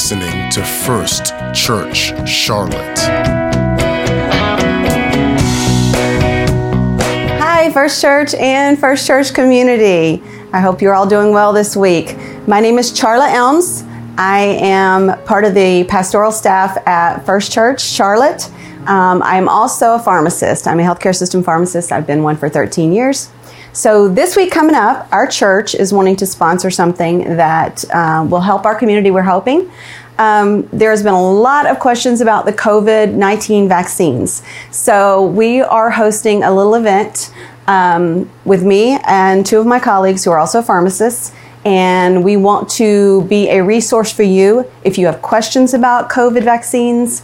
listening to First Church Charlotte. Hi, First Church and First Church community. I hope you're all doing well this week. My name is Charla Elms. I am part of the pastoral staff at First Church Charlotte. Um, I'm also a pharmacist. I'm a healthcare system pharmacist. I've been one for 13 years. So, this week coming up, our church is wanting to sponsor something that uh, will help our community, we're hoping. Um, there's been a lot of questions about the COVID 19 vaccines. So, we are hosting a little event um, with me and two of my colleagues who are also pharmacists. And we want to be a resource for you if you have questions about COVID vaccines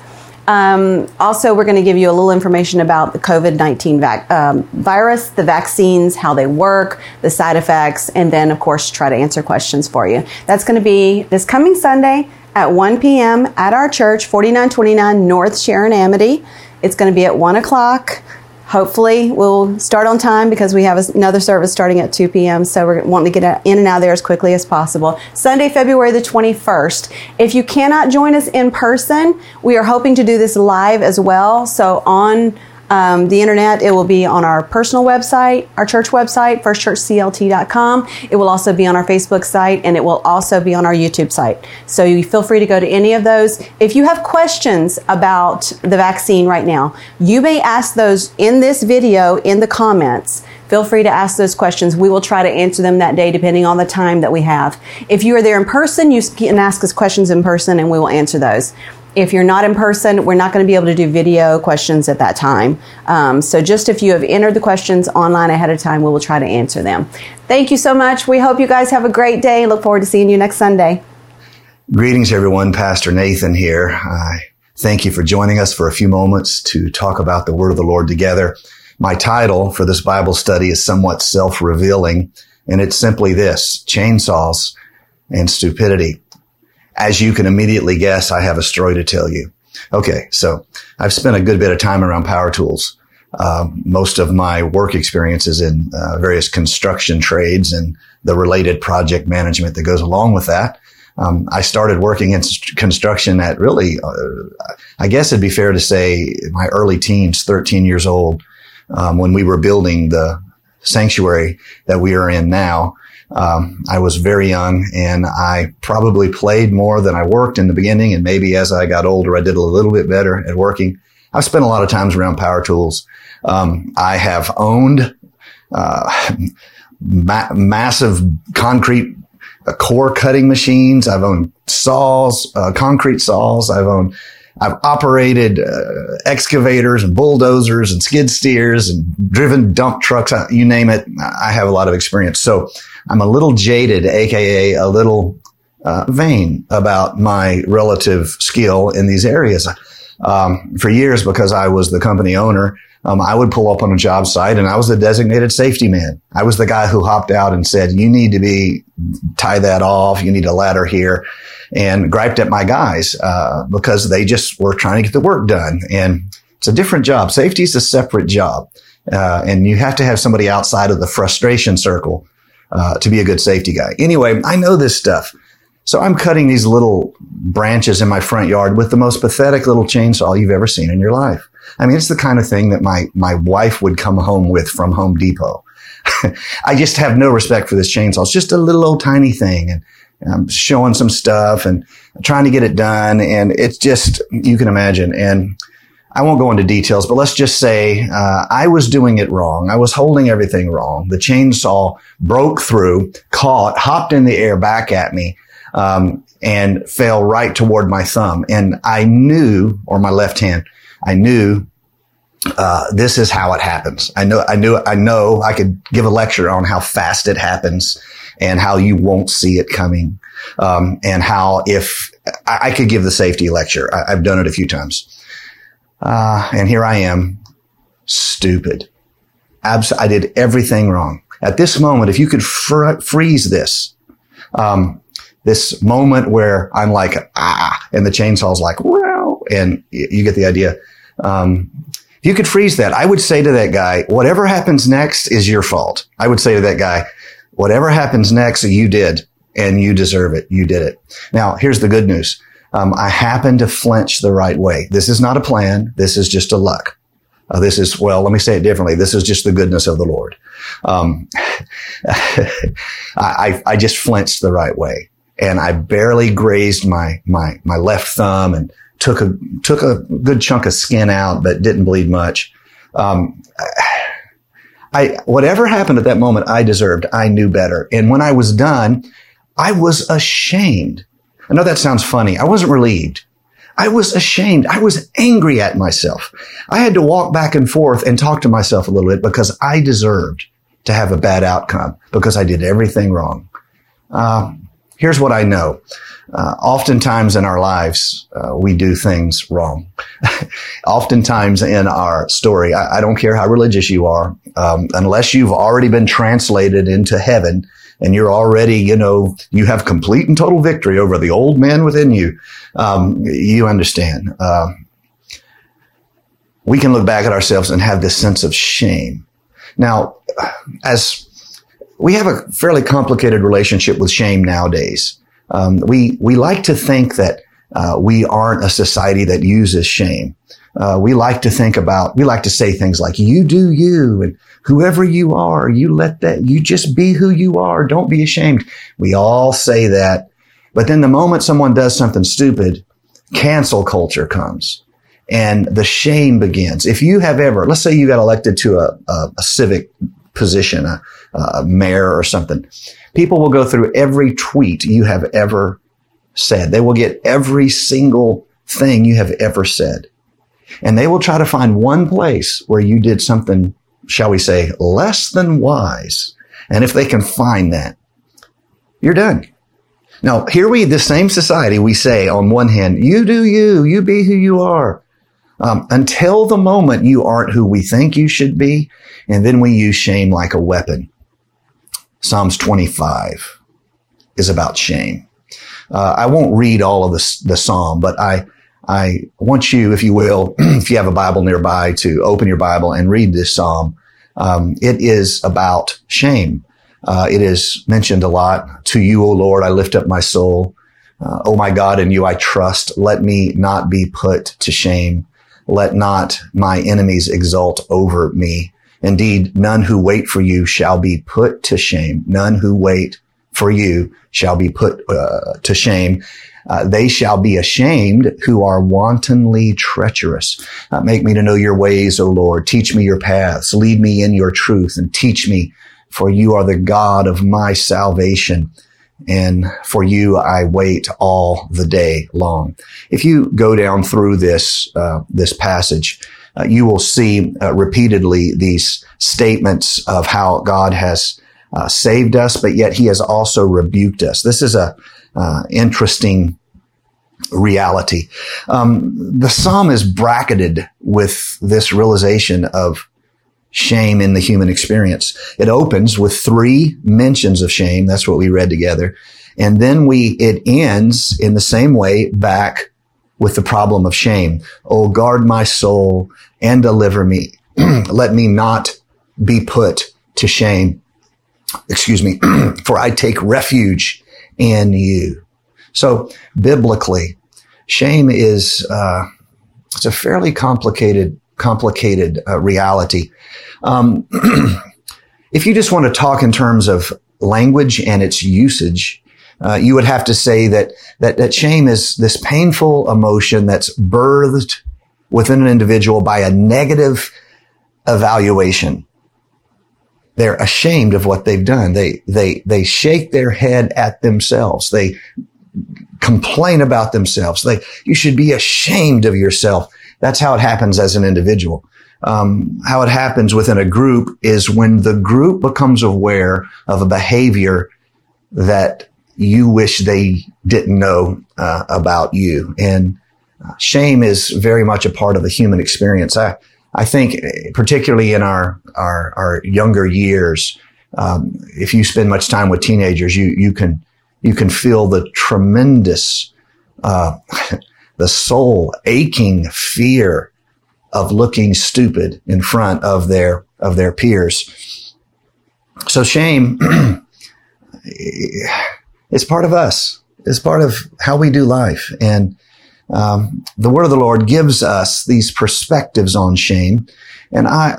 um, also, we're going to give you a little information about the COVID 19 vac- um, virus, the vaccines, how they work, the side effects, and then, of course, try to answer questions for you. That's going to be this coming Sunday at 1 p.m. at our church, 4929 North Sharon Amity. It's going to be at 1 o'clock. Hopefully, we'll start on time because we have another service starting at 2 p.m. So we're wanting to get in and out there as quickly as possible. Sunday, February the 21st. If you cannot join us in person, we are hoping to do this live as well. So on um, the internet. It will be on our personal website, our church website, firstchurchclt.com. It will also be on our Facebook site and it will also be on our YouTube site. So you feel free to go to any of those. If you have questions about the vaccine right now, you may ask those in this video in the comments. Feel free to ask those questions. We will try to answer them that day depending on the time that we have. If you are there in person, you can ask us questions in person and we will answer those. If you're not in person, we're not going to be able to do video questions at that time. Um, so just if you have entered the questions online ahead of time, we will try to answer them. Thank you so much. We hope you guys have a great day. Look forward to seeing you next Sunday. Greetings, everyone. Pastor Nathan here. I thank you for joining us for a few moments to talk about the Word of the Lord together. My title for this Bible study is somewhat self-revealing, and it's simply this, chainsaws and stupidity as you can immediately guess, I have a story to tell you. Okay, so I've spent a good bit of time around power tools. Uh, most of my work experiences in uh, various construction trades and the related project management that goes along with that. Um, I started working in construction at really, uh, I guess it'd be fair to say, my early teens, 13 years old, um, when we were building the sanctuary that we are in now. Um, I was very young and I probably played more than I worked in the beginning. And maybe as I got older, I did a little bit better at working. I've spent a lot of times around power tools. Um, I have owned, uh, ma- massive concrete uh, core cutting machines. I've owned saws, uh, concrete saws. I've owned I've operated uh, excavators and bulldozers and skid steers and driven dump trucks. Uh, you name it. I have a lot of experience. So I'm a little jaded, aka a little uh, vain about my relative skill in these areas. Um, for years, because I was the company owner, um, I would pull up on a job site and I was the designated safety man. I was the guy who hopped out and said, you need to be, tie that off. You need a ladder here and griped at my guys, uh, because they just were trying to get the work done. And it's a different job. Safety is a separate job. Uh, and you have to have somebody outside of the frustration circle, uh, to be a good safety guy. Anyway, I know this stuff. So I'm cutting these little branches in my front yard with the most pathetic little chainsaw you've ever seen in your life. I mean, it's the kind of thing that my, my wife would come home with from Home Depot. I just have no respect for this chainsaw. It's just a little old tiny thing. And I'm showing some stuff and trying to get it done. And it's just, you can imagine. And I won't go into details, but let's just say uh, I was doing it wrong. I was holding everything wrong. The chainsaw broke through, caught, hopped in the air back at me, um, and fell right toward my thumb. And I knew, or my left hand, I knew uh, this is how it happens. I know, I knew, I know I could give a lecture on how fast it happens and how you won't see it coming. Um, and how if I, I, could give the safety lecture, I, have done it a few times. Uh, and here I am, stupid. Abs- I did everything wrong. At this moment, if you could fr- freeze this, um, this moment where I'm like, ah, and the chainsaw's like, wow, and you get the idea. Um, if you could freeze that, I would say to that guy, whatever happens next is your fault. I would say to that guy, whatever happens next, you did and you deserve it. You did it. Now, here's the good news. Um, I happen to flinch the right way. This is not a plan. This is just a luck. Uh, this is, well, let me say it differently. This is just the goodness of the Lord. Um, I, I just flinched the right way and I barely grazed my, my, my left thumb and took a, took a good chunk of skin out, but didn't bleed much. Um, I, whatever happened at that moment, I deserved. I knew better. And when I was done, I was ashamed. I know that sounds funny. I wasn't relieved. I was ashamed. I was angry at myself. I had to walk back and forth and talk to myself a little bit because I deserved to have a bad outcome because I did everything wrong. Uh, here's what I know. Uh, oftentimes in our lives, uh, we do things wrong. oftentimes in our story, I, I, don't care how religious you are, um, unless you've already been translated into heaven and you're already, you know, you have complete and total victory over the old man within you. Um, you understand. Uh, we can look back at ourselves and have this sense of shame. Now, as we have a fairly complicated relationship with shame nowadays. Um, we we like to think that uh, we aren't a society that uses shame. Uh, we like to think about we like to say things like "you do you" and "whoever you are, you let that you just be who you are. Don't be ashamed." We all say that, but then the moment someone does something stupid, cancel culture comes. And the shame begins. If you have ever, let's say you got elected to a, a, a civic position, a, a mayor or something, people will go through every tweet you have ever said. They will get every single thing you have ever said. And they will try to find one place where you did something, shall we say, less than wise. And if they can find that, you're done. Now, here we, the same society, we say on one hand, you do you, you be who you are. Um, until the moment you aren't who we think you should be, and then we use shame like a weapon. Psalms 25 is about shame. Uh, I won't read all of the, the psalm, but I, I want you, if you will, if you have a Bible nearby, to open your Bible and read this psalm. Um, it is about shame. Uh, it is mentioned a lot. To you, O Lord, I lift up my soul. Uh, oh my God, in you I trust. Let me not be put to shame. Let not my enemies exult over me. Indeed, none who wait for you shall be put to shame. None who wait for you shall be put uh, to shame. Uh, they shall be ashamed who are wantonly treacherous. Uh, make me to know your ways, O Lord. Teach me your paths. Lead me in your truth and teach me, for you are the God of my salvation. And for you, I wait all the day long. If you go down through this, uh, this passage, uh, you will see uh, repeatedly these statements of how God has uh, saved us, but yet He has also rebuked us. This is a uh, interesting reality. Um, the psalm is bracketed with this realization of shame in the human experience. It opens with three mentions of shame. That's what we read together. And then we, it ends in the same way back with the problem of shame. Oh, guard my soul and deliver me. Let me not be put to shame. Excuse me, for I take refuge in you. So biblically, shame is, uh, it's a fairly complicated, complicated uh, reality. Um, if you just want to talk in terms of language and its usage, uh, you would have to say that, that that shame is this painful emotion that's birthed within an individual by a negative evaluation. They're ashamed of what they've done. They they they shake their head at themselves. They complain about themselves. They you should be ashamed of yourself. That's how it happens as an individual. Um, how it happens within a group is when the group becomes aware of a behavior that you wish they didn't know uh, about you. And uh, shame is very much a part of the human experience. I, I think, particularly in our our, our younger years, um, if you spend much time with teenagers, you you can you can feel the tremendous, uh, the soul aching fear of looking stupid in front of their of their peers. So shame is part of us. is part of how we do life. And um, the word of the Lord gives us these perspectives on shame. And I,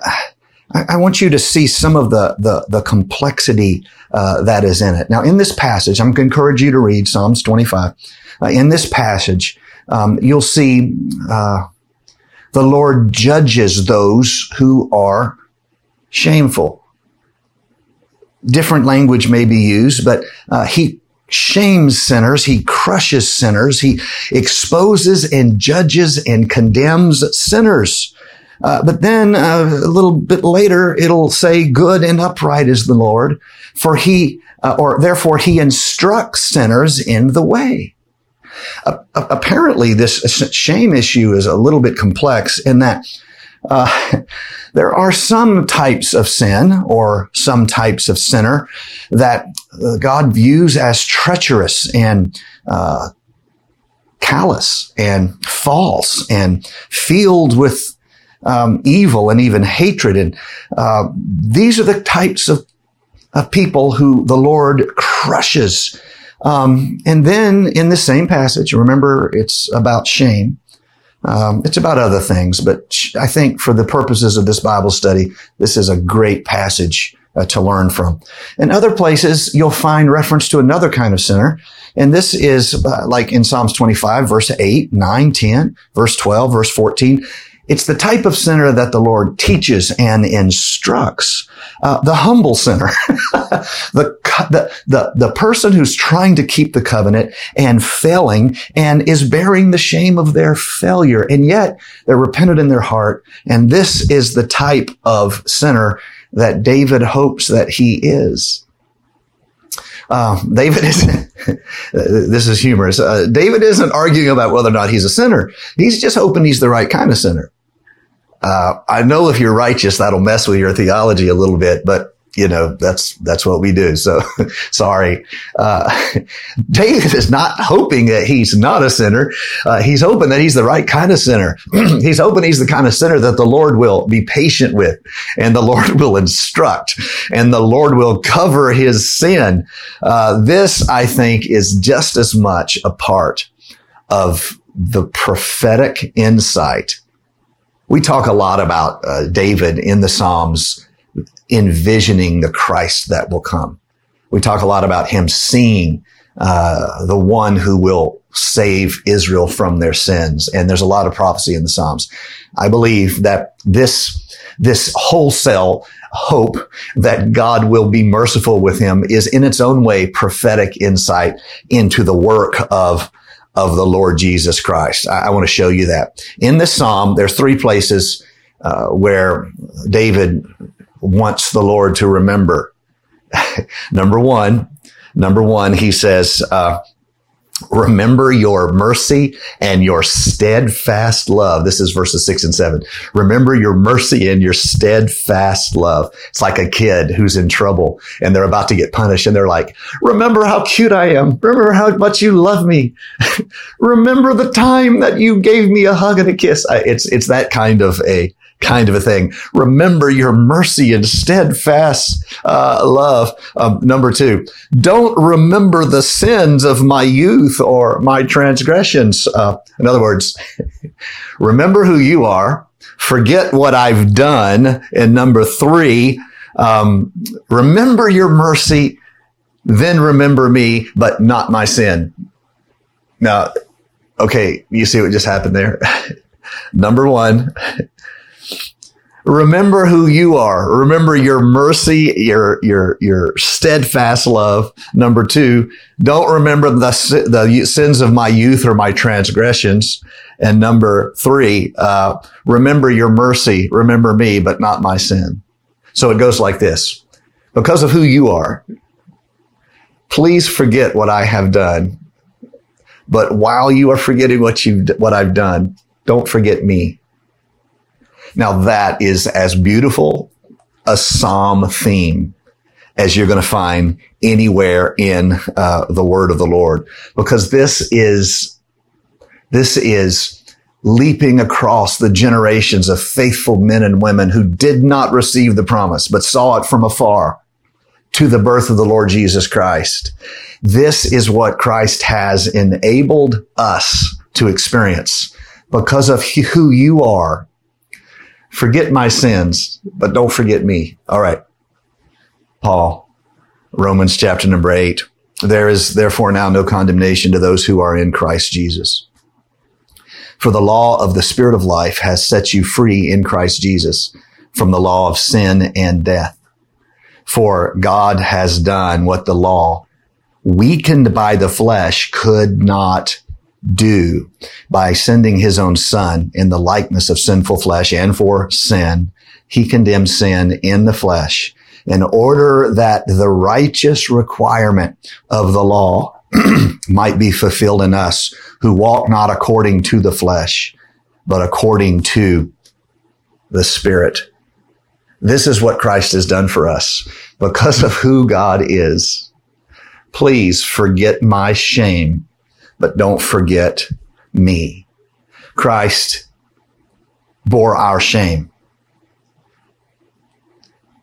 I, want you to see some of the, the, the complexity uh, that is in it. Now, in this passage, I'm going to encourage you to read Psalms 25. Uh, in this passage, um, you'll see uh, the Lord judges those who are shameful. Different language may be used, but uh, he shames sinners. He crushes sinners. He exposes and judges and condemns sinners. Uh, but then uh, a little bit later, it'll say, "Good and upright is the Lord, for He, uh, or therefore He instructs sinners in the way." Apparently, this shame issue is a little bit complex in that uh, there are some types of sin or some types of sinner that uh, God views as treacherous and uh, callous and false and filled with um, evil and even hatred. And uh, these are the types of, of people who the Lord crushes. Um, and then in the same passage, remember it's about shame. Um, it's about other things, but I think for the purposes of this Bible study, this is a great passage uh, to learn from. In other places, you'll find reference to another kind of sinner. And this is uh, like in Psalms 25, verse 8, 9, 10, verse 12, verse 14. It's the type of sinner that the Lord teaches and instructs. Uh, the humble sinner, the, the, the, the person who's trying to keep the covenant and failing and is bearing the shame of their failure. And yet they're repentant in their heart. And this is the type of sinner that David hopes that he is. Uh, David isn't, this is humorous. Uh, David isn't arguing about whether or not he's a sinner. He's just hoping he's the right kind of sinner. Uh, I know if you're righteous, that'll mess with your theology a little bit, but you know, that's, that's what we do. So sorry. Uh, David is not hoping that he's not a sinner. Uh, he's hoping that he's the right kind of sinner. he's hoping he's the kind of sinner that the Lord will be patient with and the Lord will instruct and the Lord will cover his sin. Uh, this, I think, is just as much a part of the prophetic insight we talk a lot about uh, David in the Psalms envisioning the Christ that will come. We talk a lot about him seeing uh, the one who will save Israel from their sins. And there's a lot of prophecy in the Psalms. I believe that this this wholesale hope that God will be merciful with him is in its own way prophetic insight into the work of of the Lord Jesus Christ. I, I want to show you that. In this psalm, there's three places uh, where David wants the Lord to remember. number one, number one, he says, uh, Remember your mercy and your steadfast love. This is verses six and seven. Remember your mercy and your steadfast love. It's like a kid who's in trouble and they're about to get punished and they're like, remember how cute I am. Remember how much you love me. remember the time that you gave me a hug and a kiss. It's, it's that kind of a, kind of a thing. Remember your mercy and steadfast uh, love. Um, number two, don't remember the sins of my youth or my transgressions. Uh, in other words, remember who you are. Forget what I've done. And number three, um, remember your mercy, then remember me, but not my sin. Now, okay, you see what just happened there? number one, remember who you are. Remember your mercy, your, your, your steadfast love. Number two, don't remember the, the sins of my youth or my transgressions. And number three, uh, remember your mercy. Remember me, but not my sin. So it goes like this. Because of who you are, please forget what I have done. But while you are forgetting what you what I've done, don't forget me. Now that is as beautiful a psalm theme as you're going to find anywhere in uh, the word of the Lord, because this is this is leaping across the generations of faithful men and women who did not receive the promise but saw it from afar to the birth of the Lord Jesus Christ. This is what Christ has enabled us to experience because of who you are. Forget my sins, but don't forget me. All right. Paul, Romans chapter number eight. There is therefore now no condemnation to those who are in Christ Jesus. For the law of the Spirit of life has set you free in Christ Jesus from the law of sin and death. For God has done what the law, weakened by the flesh, could not do by sending his own son in the likeness of sinful flesh and for sin. He condemned sin in the flesh in order that the righteous requirement of the law might be fulfilled in us who walk not according to the flesh, but according to the spirit. This is what Christ has done for us because of who God is. Please forget my shame, but don't forget me. Christ bore our shame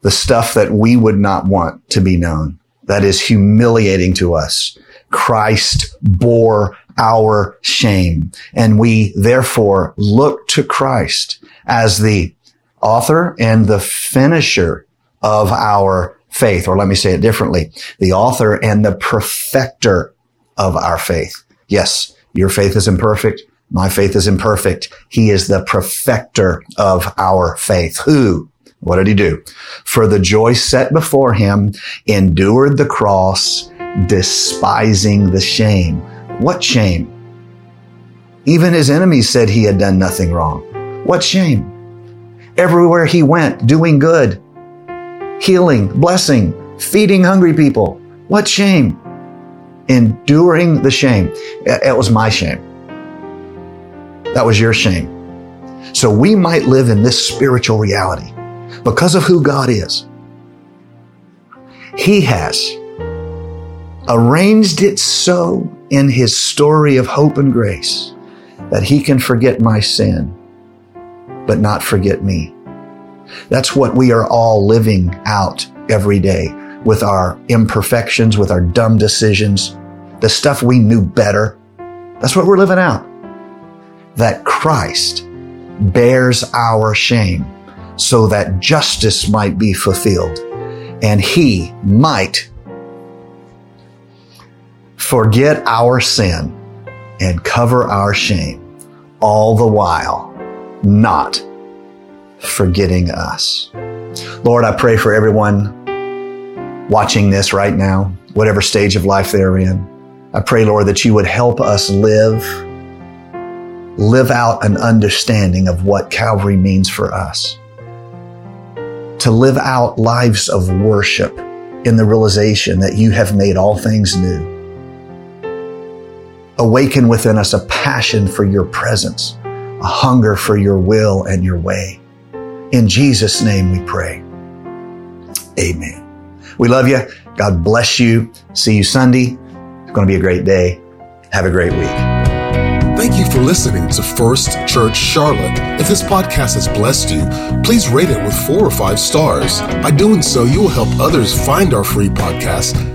the stuff that we would not want to be known. That is humiliating to us. Christ bore our shame and we therefore look to Christ as the author and the finisher of our faith. Or let me say it differently. The author and the perfecter of our faith. Yes, your faith is imperfect. My faith is imperfect. He is the perfecter of our faith. Who? What did he do? For the joy set before him, endured the cross, despising the shame. What shame? Even his enemies said he had done nothing wrong. What shame? Everywhere he went, doing good, healing, blessing, feeding hungry people. What shame? Enduring the shame. It was my shame. That was your shame. So we might live in this spiritual reality because of who God is. He has arranged it so in his story of hope and grace that he can forget my sin, but not forget me. That's what we are all living out every day with our imperfections, with our dumb decisions, the stuff we knew better. That's what we're living out. That Christ bears our shame so that justice might be fulfilled and he might forget our sin and cover our shame, all the while not forgetting us. Lord, I pray for everyone watching this right now, whatever stage of life they're in. I pray, Lord, that you would help us live, live out an understanding of what Calvary means for us to live out lives of worship in the realization that you have made all things new. Awaken within us a passion for your presence, a hunger for your will and your way. In Jesus' name we pray. Amen. We love you. God bless you. See you Sunday. Going to be a great day. Have a great week. Thank you for listening to First Church Charlotte. If this podcast has blessed you, please rate it with four or five stars. By doing so, you will help others find our free podcast